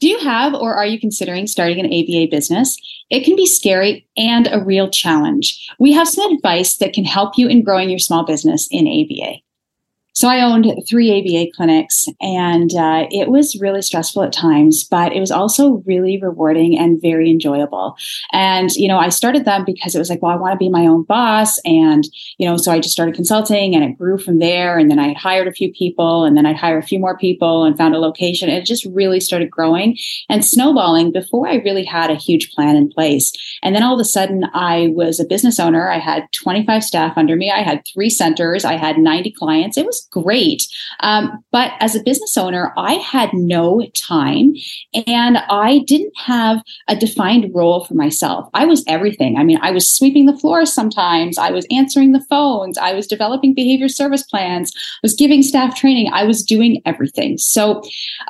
Do you have or are you considering starting an ABA business? It can be scary and a real challenge. We have some advice that can help you in growing your small business in ABA. So I owned three ABA clinics, and uh, it was really stressful at times, but it was also really rewarding and very enjoyable. And you know, I started them because it was like, well, I want to be my own boss, and you know, so I just started consulting, and it grew from there. And then I had hired a few people, and then I'd hire a few more people, and found a location. It just really started growing and snowballing before I really had a huge plan in place. And then all of a sudden, I was a business owner. I had 25 staff under me. I had three centers. I had 90 clients. It was great. Um, but as a business owner, I had no time and I didn't have a defined role for myself. I was everything. I mean, I was sweeping the floors sometimes, I was answering the phones, I was developing behavior service plans, I was giving staff training, I was doing everything. So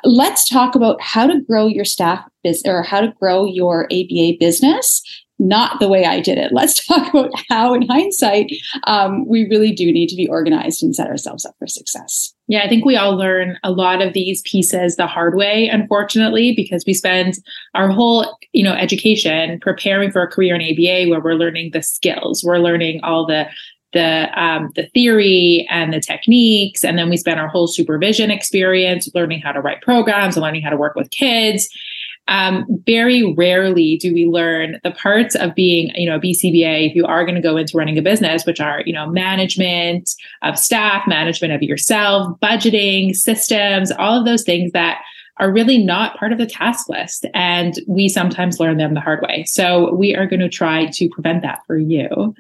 let's talk about how to grow your staff business or how to grow your ABA business not the way I did it. Let's talk about how, in hindsight, um, we really do need to be organized and set ourselves up for success. Yeah, I think we all learn a lot of these pieces the hard way, unfortunately, because we spend our whole, you know, education preparing for a career in ABA where we're learning the skills, we're learning all the the um, the theory and the techniques, and then we spend our whole supervision experience learning how to write programs and learning how to work with kids um, very rarely do we learn the parts of being, you know, a BCBA if you are going to go into running a business, which are, you know, management of staff, management of yourself, budgeting, systems, all of those things that are really not part of the task list. And we sometimes learn them the hard way. So we are going to try to prevent that for you.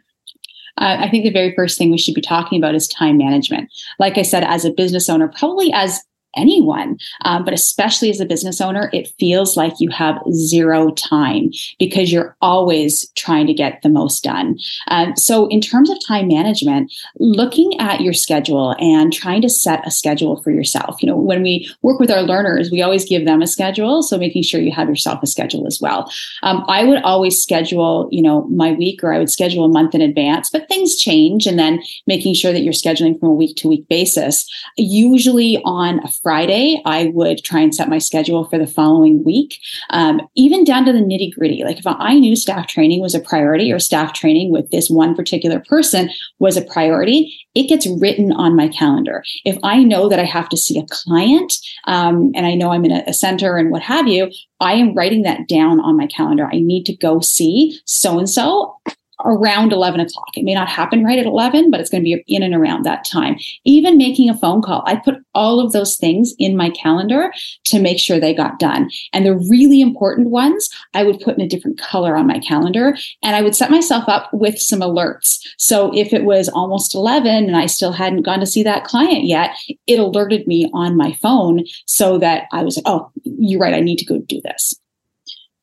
Uh, I think the very first thing we should be talking about is time management. Like I said, as a business owner, probably as anyone, um, but especially as a business owner, it feels like you have zero time because you're always trying to get the most done. Um, so, in terms of time management, looking at your schedule and trying to set a schedule for yourself. You know, when we work with our learners, we always give them a schedule. So, making sure you have yourself a schedule as well. Um, I would always schedule, you know, my week or I would schedule a month in advance, but things change. And then making sure that you're scheduling from a week to week basis. Usually on a Friday, I would try and set my schedule for the following week, um, even down to the nitty gritty. Like if I knew staff training was a priority or staff training with this one particular person was a priority, it gets written on my calendar. If I know that I have to see a client um, and I know I'm in a, a center and what have you, I am writing that down on my calendar. I need to go see so and so around 11 o'clock. It may not happen right at 11, but it's going to be in and around that time. Even making a phone call, I put all of those things in my calendar to make sure they got done. And the really important ones, I would put in a different color on my calendar and I would set myself up with some alerts. So if it was almost 11 and I still hadn't gone to see that client yet, it alerted me on my phone so that I was like, oh, you're right, I need to go do this.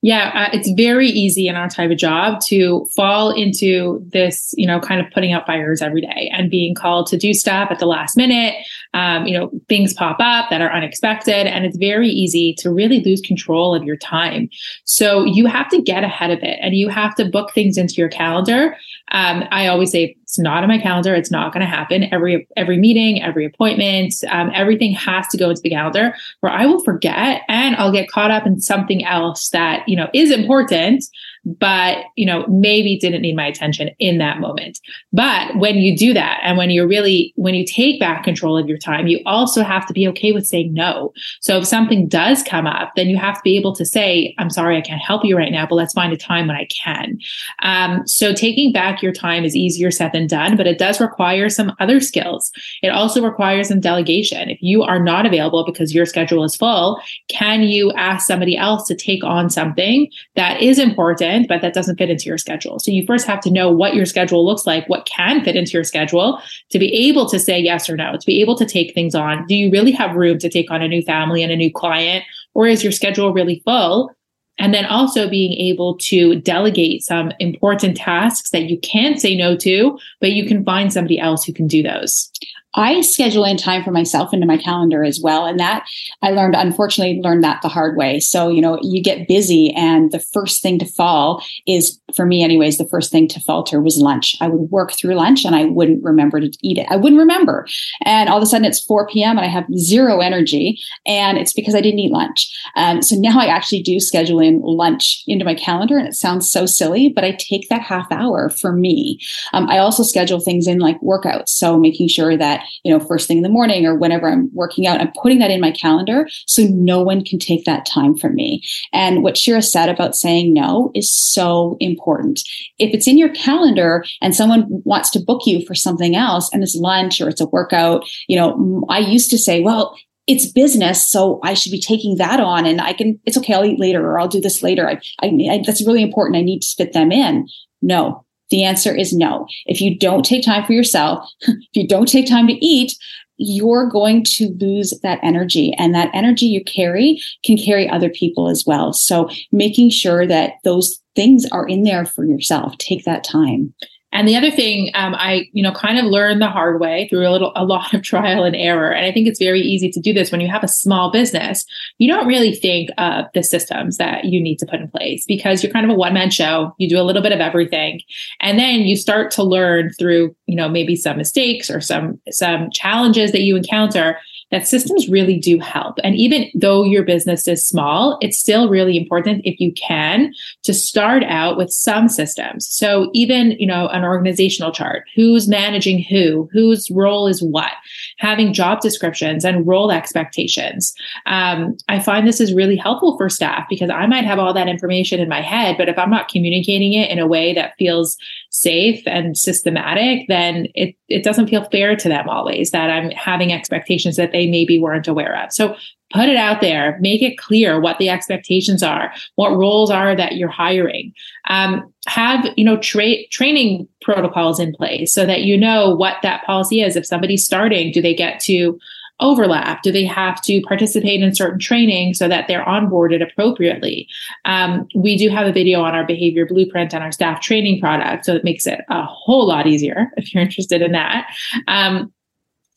Yeah, uh, it's very easy in our type of job to fall into this, you know, kind of putting out fires every day and being called to do stuff at the last minute. um, you know, things pop up that are unexpected, and it's very easy to really lose control of your time. So you have to get ahead of it and you have to book things into your calendar. Um, I always say it's not on my calendar. It's not going to happen. Every every meeting, every appointment, um, everything has to go into the calendar, where I will forget and I'll get caught up in something else that you know is important, but you know maybe didn't need my attention in that moment. But when you do that and when you're really when you take back control of your time you also have to be okay with saying no. So if something does come up then you have to be able to say i'm sorry i can't help you right now but let's find a time when i can. Um, so taking back your time is easier said than done but it does require some other skills. It also requires some delegation. If you are not available because your schedule is full can you ask somebody else to take on something that is important but that doesn't fit into your schedule. So you first have to know what your schedule looks like, what can fit into your schedule to be able to say yes or no, to be able to take things on. Do you really have room to take on a new family and a new client? Or is your schedule really full? And then also being able to delegate some important tasks that you can say no to, but you can find somebody else who can do those. I schedule in time for myself into my calendar as well. And that I learned, unfortunately, learned that the hard way. So, you know, you get busy and the first thing to fall is, for me anyways, the first thing to falter was lunch. I would work through lunch and I wouldn't remember to eat it. I wouldn't remember. And all of a sudden it's 4 p.m. and I have zero energy. And it's because I didn't eat lunch. Um, so now I actually do schedule in lunch into my calendar. And it sounds so silly, but I take that half hour for me. Um, I also schedule things in like workouts. So making sure that you know, first thing in the morning or whenever I'm working out, I'm putting that in my calendar so no one can take that time from me. And what Shira said about saying no is so important. If it's in your calendar and someone wants to book you for something else and it's lunch or it's a workout, you know, I used to say, well, it's business, so I should be taking that on, and I can. It's okay. I'll eat later, or I'll do this later. I, I, I that's really important. I need to fit them in. No, the answer is no. If you don't take time for yourself, if you don't take time to eat, you're going to lose that energy and that energy you carry can carry other people as well. So making sure that those things are in there for yourself, take that time. And the other thing, um, I you know kind of learned the hard way through a little a lot of trial and error. And I think it's very easy to do this when you have a small business. You don't really think of the systems that you need to put in place because you're kind of a one man show. You do a little bit of everything, and then you start to learn through you know maybe some mistakes or some some challenges that you encounter that systems really do help. And even though your business is small, it's still really important if you can to start out with some systems. So even, you know, an organizational chart, who's managing who, whose role is what, having job descriptions and role expectations. Um, I find this is really helpful for staff because I might have all that information in my head, but if I'm not communicating it in a way that feels safe and systematic, then it, it doesn't feel fair to them always that I'm having expectations that they maybe weren't aware of. So put it out there, make it clear what the expectations are, what roles are that you're hiring. Um, have you know tra- training protocols in place so that you know what that policy is. If somebody's starting, do they get to overlap? Do they have to participate in certain training so that they're onboarded appropriately? Um, we do have a video on our behavior blueprint and our staff training product, so it makes it a whole lot easier if you're interested in that. Um,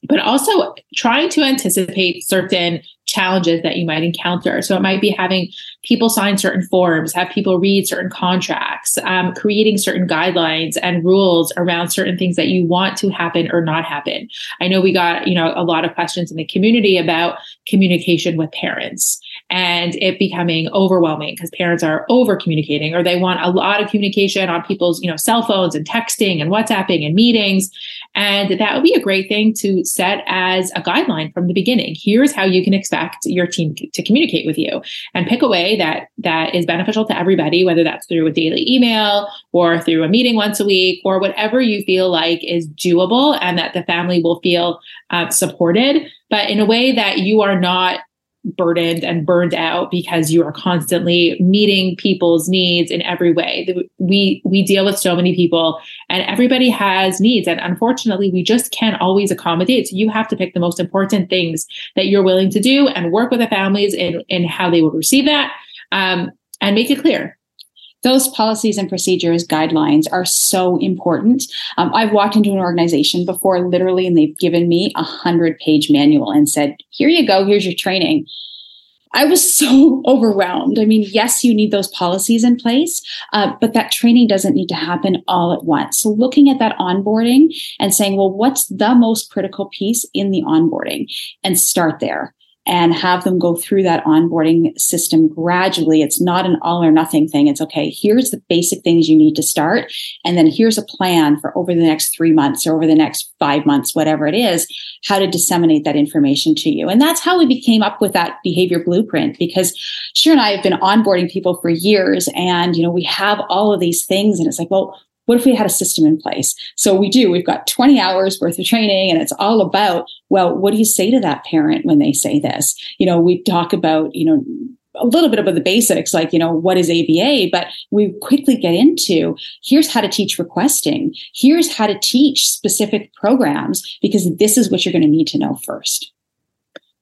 but also trying to anticipate certain challenges that you might encounter. So it might be having people sign certain forms, have people read certain contracts, um, creating certain guidelines and rules around certain things that you want to happen or not happen. I know we got, you know, a lot of questions in the community about communication with parents and it becoming overwhelming because parents are over communicating or they want a lot of communication on people's you know cell phones and texting and whatsapping and meetings and that would be a great thing to set as a guideline from the beginning. Here's how you can expect your team to communicate with you. And pick a way that that is beneficial to everybody whether that's through a daily email or through a meeting once a week or whatever you feel like is doable and that the family will feel uh, supported. But in a way that you are not burdened and burned out because you are constantly meeting people's needs in every way. We we deal with so many people and everybody has needs and unfortunately we just can't always accommodate. So you have to pick the most important things that you're willing to do and work with the families in in how they will receive that um, and make it clear those policies and procedures guidelines are so important um, i've walked into an organization before literally and they've given me a hundred page manual and said here you go here's your training I was so overwhelmed. I mean, yes, you need those policies in place, uh, but that training doesn't need to happen all at once. So, looking at that onboarding and saying, well, what's the most critical piece in the onboarding and start there and have them go through that onboarding system gradually. It's not an all or nothing thing. It's okay, here's the basic things you need to start. And then here's a plan for over the next three months or over the next five months, whatever it is, how to disseminate that information to you. And that's how we became up with that behavior blueprint because Shira and I have been onboarding people for years and, you know, we have all of these things and it's like, well, what if we had a system in place? So we do. We've got 20 hours worth of training and it's all about, well, what do you say to that parent when they say this? You know, we talk about, you know, a little bit about the basics, like, you know, what is ABA? But we quickly get into here's how to teach requesting. Here's how to teach specific programs because this is what you're going to need to know first.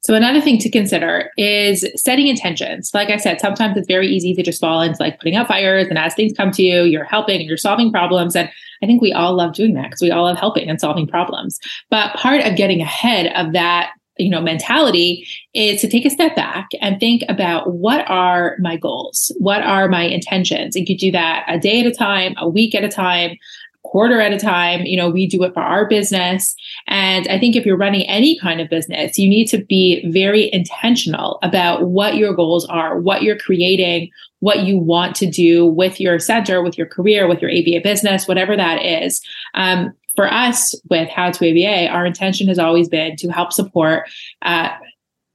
So another thing to consider is setting intentions. Like I said, sometimes it's very easy to just fall into like putting out fires and as things come to you, you're helping and you're solving problems. And I think we all love doing that because we all love helping and solving problems. But part of getting ahead of that you know mentality is to take a step back and think about what are my goals what are my intentions and you do that a day at a time a week at a time quarter at a time. You know, we do it for our business. And I think if you're running any kind of business, you need to be very intentional about what your goals are, what you're creating, what you want to do with your center, with your career, with your ABA business, whatever that is. Um, for us with How to ABA, our intention has always been to help support uh,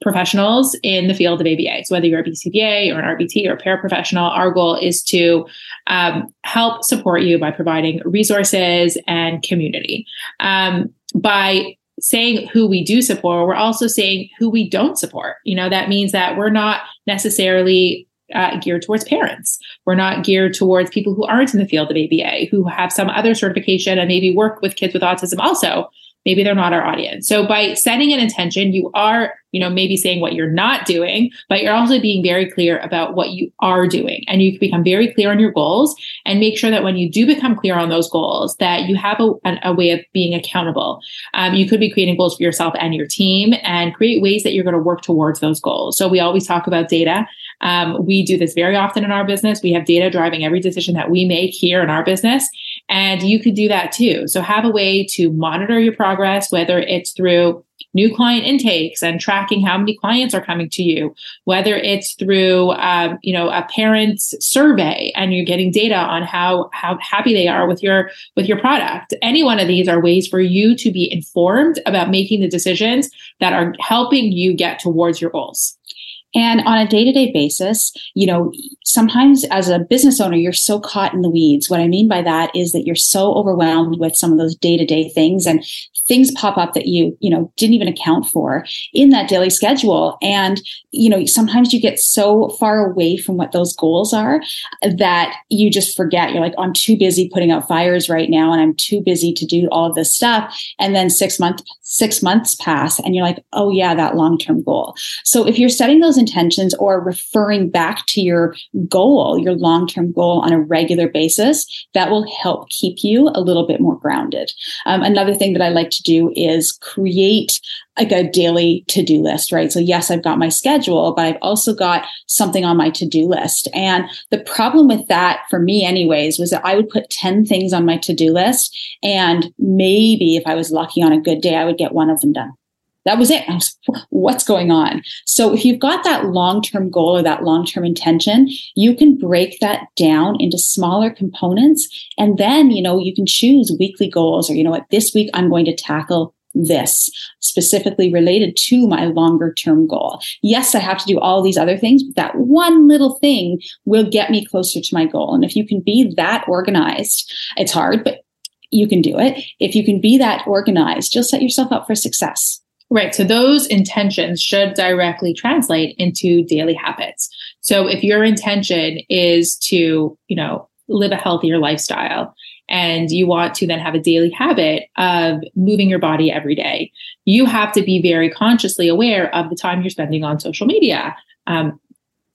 professionals in the field of ABA. So whether you're a BCBA or an RBT or a paraprofessional, our goal is to um, help support you by providing resources and community. Um, by saying who we do support, we're also saying who we don't support. You know, that means that we're not necessarily uh, geared towards parents. We're not geared towards people who aren't in the field of ABA, who have some other certification and maybe work with kids with autism also maybe they're not our audience. So by setting an intention, you are, you know, maybe saying what you're not doing, but you're also being very clear about what you are doing. And you can become very clear on your goals and make sure that when you do become clear on those goals, that you have a, a way of being accountable. Um, you could be creating goals for yourself and your team and create ways that you're going to work towards those goals. So we always talk about data. Um, we do this very often in our business. We have data driving every decision that we make here in our business. And you could do that too. So have a way to monitor your progress, whether it's through new client intakes and tracking how many clients are coming to you, whether it's through, um, you know, a parent's survey and you're getting data on how, how happy they are with your, with your product. Any one of these are ways for you to be informed about making the decisions that are helping you get towards your goals. And on a day to day basis, you know, sometimes as a business owner, you're so caught in the weeds. What I mean by that is that you're so overwhelmed with some of those day to day things and things pop up that you, you know, didn't even account for in that daily schedule. And, you know, sometimes you get so far away from what those goals are that you just forget. You're like, I'm too busy putting out fires right now and I'm too busy to do all of this stuff. And then six months, six months pass and you're like, oh yeah, that long term goal. So if you're setting those intentions or referring back to your goal, your long term goal on a regular basis, that will help keep you a little bit more grounded. Um, another thing that I like to do is create like a daily to do list, right? So, yes, I've got my schedule, but I've also got something on my to do list. And the problem with that for me, anyways, was that I would put 10 things on my to do list. And maybe if I was lucky on a good day, I would get one of them done. That was it. Was, what's going on? So if you've got that long-term goal or that long-term intention, you can break that down into smaller components. And then, you know, you can choose weekly goals or, you know what, this week I'm going to tackle this specifically related to my longer term goal. Yes, I have to do all these other things, but that one little thing will get me closer to my goal. And if you can be that organized, it's hard, but you can do it. If you can be that organized, you'll set yourself up for success. Right. So those intentions should directly translate into daily habits. So if your intention is to, you know, live a healthier lifestyle and you want to then have a daily habit of moving your body every day, you have to be very consciously aware of the time you're spending on social media. Um,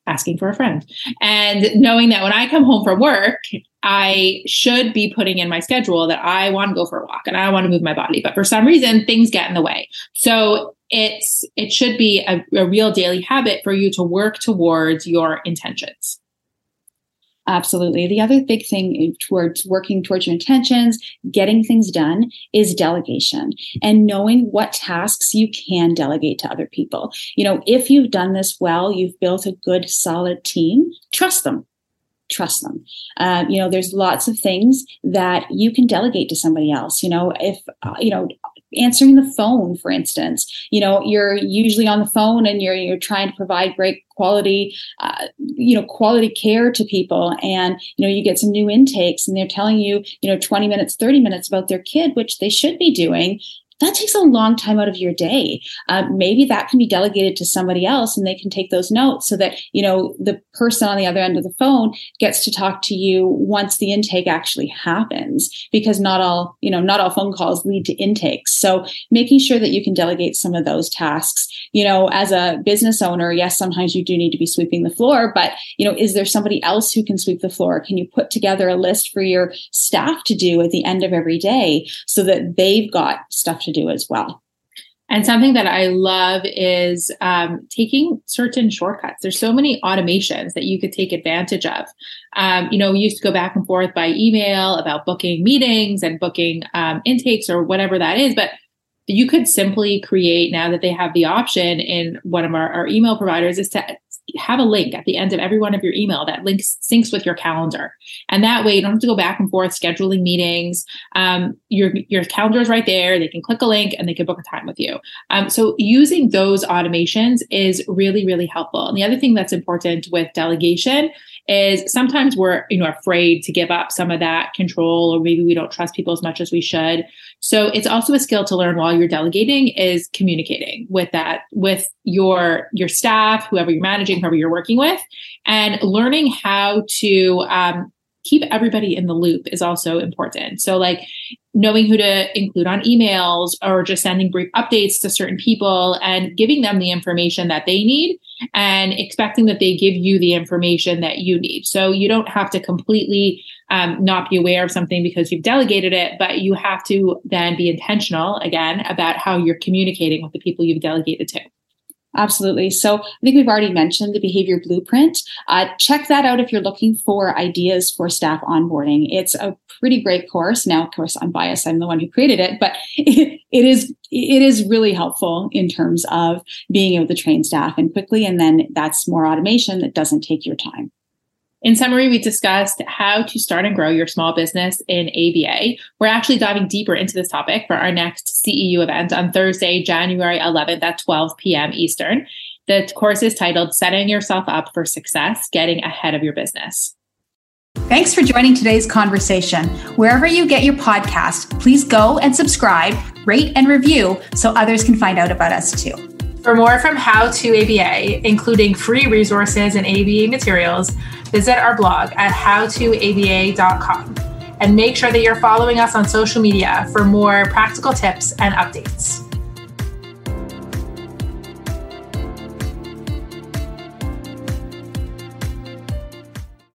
asking for a friend and knowing that when I come home from work, I should be putting in my schedule that I want to go for a walk and I want to move my body. But for some reason, things get in the way. So it's it should be a, a real daily habit for you to work towards your intentions. Absolutely. The other big thing towards working towards your intentions, getting things done is delegation and knowing what tasks you can delegate to other people. You know, if you've done this well, you've built a good, solid team, trust them trust them. Uh, you know, there's lots of things that you can delegate to somebody else. You know, if, uh, you know, answering the phone, for instance, you know, you're usually on the phone and you're, you're trying to provide great quality, uh, you know, quality care to people. And, you know, you get some new intakes and they're telling you, you know, 20 minutes, 30 minutes about their kid, which they should be doing that takes a long time out of your day. Uh, maybe that can be delegated to somebody else and they can take those notes so that, you know, the person on the other end of the phone gets to talk to you once the intake actually happens because not all, you know, not all phone calls lead to intakes. So making sure that you can delegate some of those tasks, you know, as a business owner, yes, sometimes you do need to be sweeping the floor, but, you know, is there somebody else who can sweep the floor? Can you put together a list for your staff to do at the end of every day so that they've got stuff to do as well. And something that I love is um, taking certain shortcuts. There's so many automations that you could take advantage of. Um, you know, we used to go back and forth by email about booking meetings and booking um, intakes or whatever that is, but you could simply create now that they have the option in one of our, our email providers is to have a link at the end of every one of your email that links syncs with your calendar. And that way you don't have to go back and forth scheduling meetings. Um, your your calendar is right there. They can click a link and they can book a time with you. Um, so using those automations is really really helpful. And the other thing that's important with delegation is sometimes we're you know afraid to give up some of that control or maybe we don't trust people as much as we should. So it's also a skill to learn while you're delegating is communicating with that with your your staff whoever you're managing whoever you're working with and learning how to um, keep everybody in the loop is also important. So, like knowing who to include on emails or just sending brief updates to certain people and giving them the information that they need and expecting that they give you the information that you need. So, you don't have to completely um, not be aware of something because you've delegated it, but you have to then be intentional again about how you're communicating with the people you've delegated to. Absolutely. So I think we've already mentioned the behavior blueprint. Uh, check that out if you're looking for ideas for staff onboarding. It's a pretty great course. Now, of course, I'm biased. I'm the one who created it, but it, it is it is really helpful in terms of being able to train staff and quickly. And then that's more automation that doesn't take your time. In summary, we discussed how to start and grow your small business in ABA. We're actually diving deeper into this topic for our next CEU event on Thursday, January 11th at 12 p.m. Eastern. The course is titled Setting Yourself Up for Success Getting Ahead of Your Business. Thanks for joining today's conversation. Wherever you get your podcast, please go and subscribe, rate, and review so others can find out about us too. For more from How to ABA, including free resources and ABA materials, visit our blog at howtoaba.com and make sure that you're following us on social media for more practical tips and updates.